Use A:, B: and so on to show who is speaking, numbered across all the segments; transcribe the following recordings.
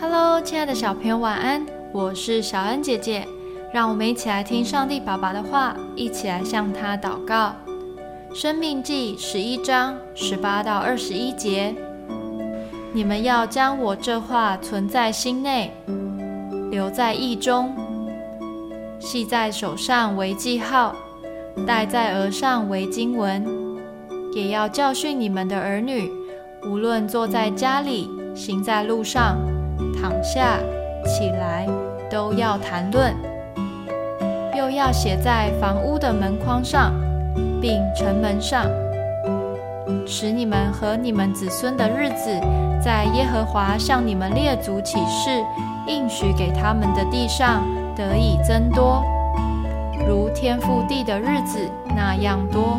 A: Hello，亲爱的小朋友，晚安！我是小恩姐姐，让我们一起来听上帝爸爸的话，一起来向他祷告。生命记十一章十八到二十一节，你们要将我这话存在心内，留在意中，系在手上为记号，戴在额上为经文，也要教训你们的儿女，无论坐在家里，行在路上。躺下，起来，都要谈论，又要写在房屋的门框上，并城门上，使你们和你们子孙的日子，在耶和华向你们列祖起誓应许给他们的地上得以增多，如天覆地的日子那样多。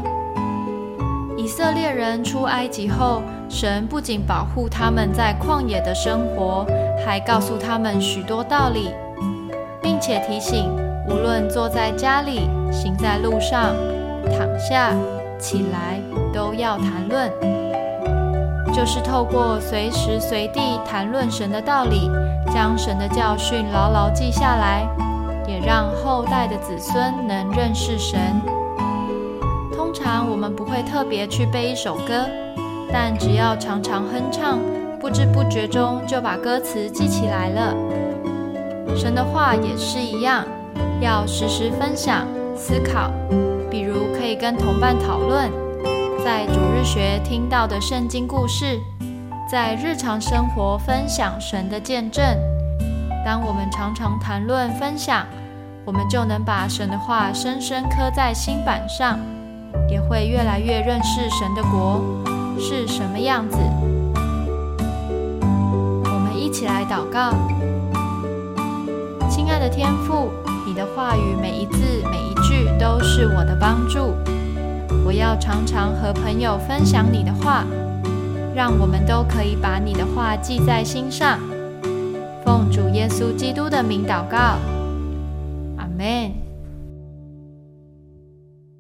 A: 以色列人出埃及后，神不仅保护他们在旷野的生活。还告诉他们许多道理，并且提醒，无论坐在家里、行在路上、躺下、起来，都要谈论。就是透过随时随地谈论神的道理，将神的教训牢牢记下来，也让后代的子孙能认识神。常我们不会特别去背一首歌，但只要常常哼唱。不知不觉中就把歌词记起来了。神的话也是一样，要时时分享、思考。比如可以跟同伴讨论，在主日学听到的圣经故事，在日常生活分享神的见证。当我们常常谈论分享，我们就能把神的话深深刻在心板上，也会越来越认识神的国是什么样子。我们一起来祷告，亲爱的天父，你的话语每一字每一句都是我的帮助。我要常常和朋友分享你的话，让我们都可以把你的话记在心上。奉主耶稣基督的名祷告，阿门。